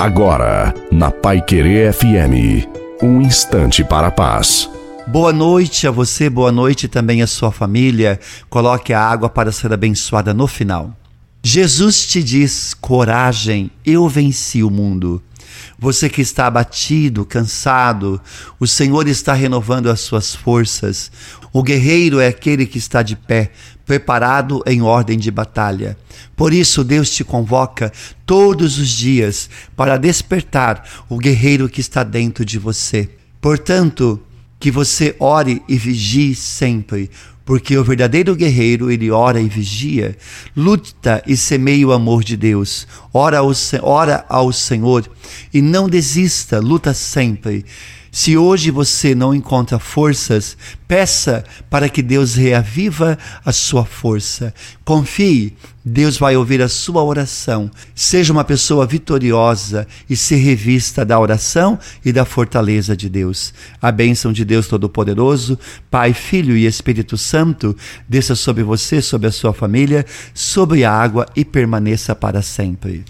Agora, na Pai Querer FM, um instante para a paz. Boa noite a você, boa noite também à sua família. Coloque a água para ser abençoada no final. Jesus te diz: coragem, eu venci o mundo. Você que está abatido, cansado, o Senhor está renovando as suas forças. O guerreiro é aquele que está de pé, preparado em ordem de batalha. Por isso, Deus te convoca todos os dias para despertar o guerreiro que está dentro de você. Portanto, que você ore e vigie sempre, porque o verdadeiro guerreiro, ele ora e vigia, luta e semeia o amor de Deus, ora ao, ora ao Senhor e não desista, luta sempre. Se hoje você não encontra forças, peça para que Deus reaviva a sua força. Confie, Deus vai ouvir a sua oração. Seja uma pessoa vitoriosa e se revista da oração e da fortaleza de Deus. A bênção de Deus Todo-Poderoso, Pai, Filho e Espírito Santo, desça sobre você, sobre a sua família, sobre a água e permaneça para sempre.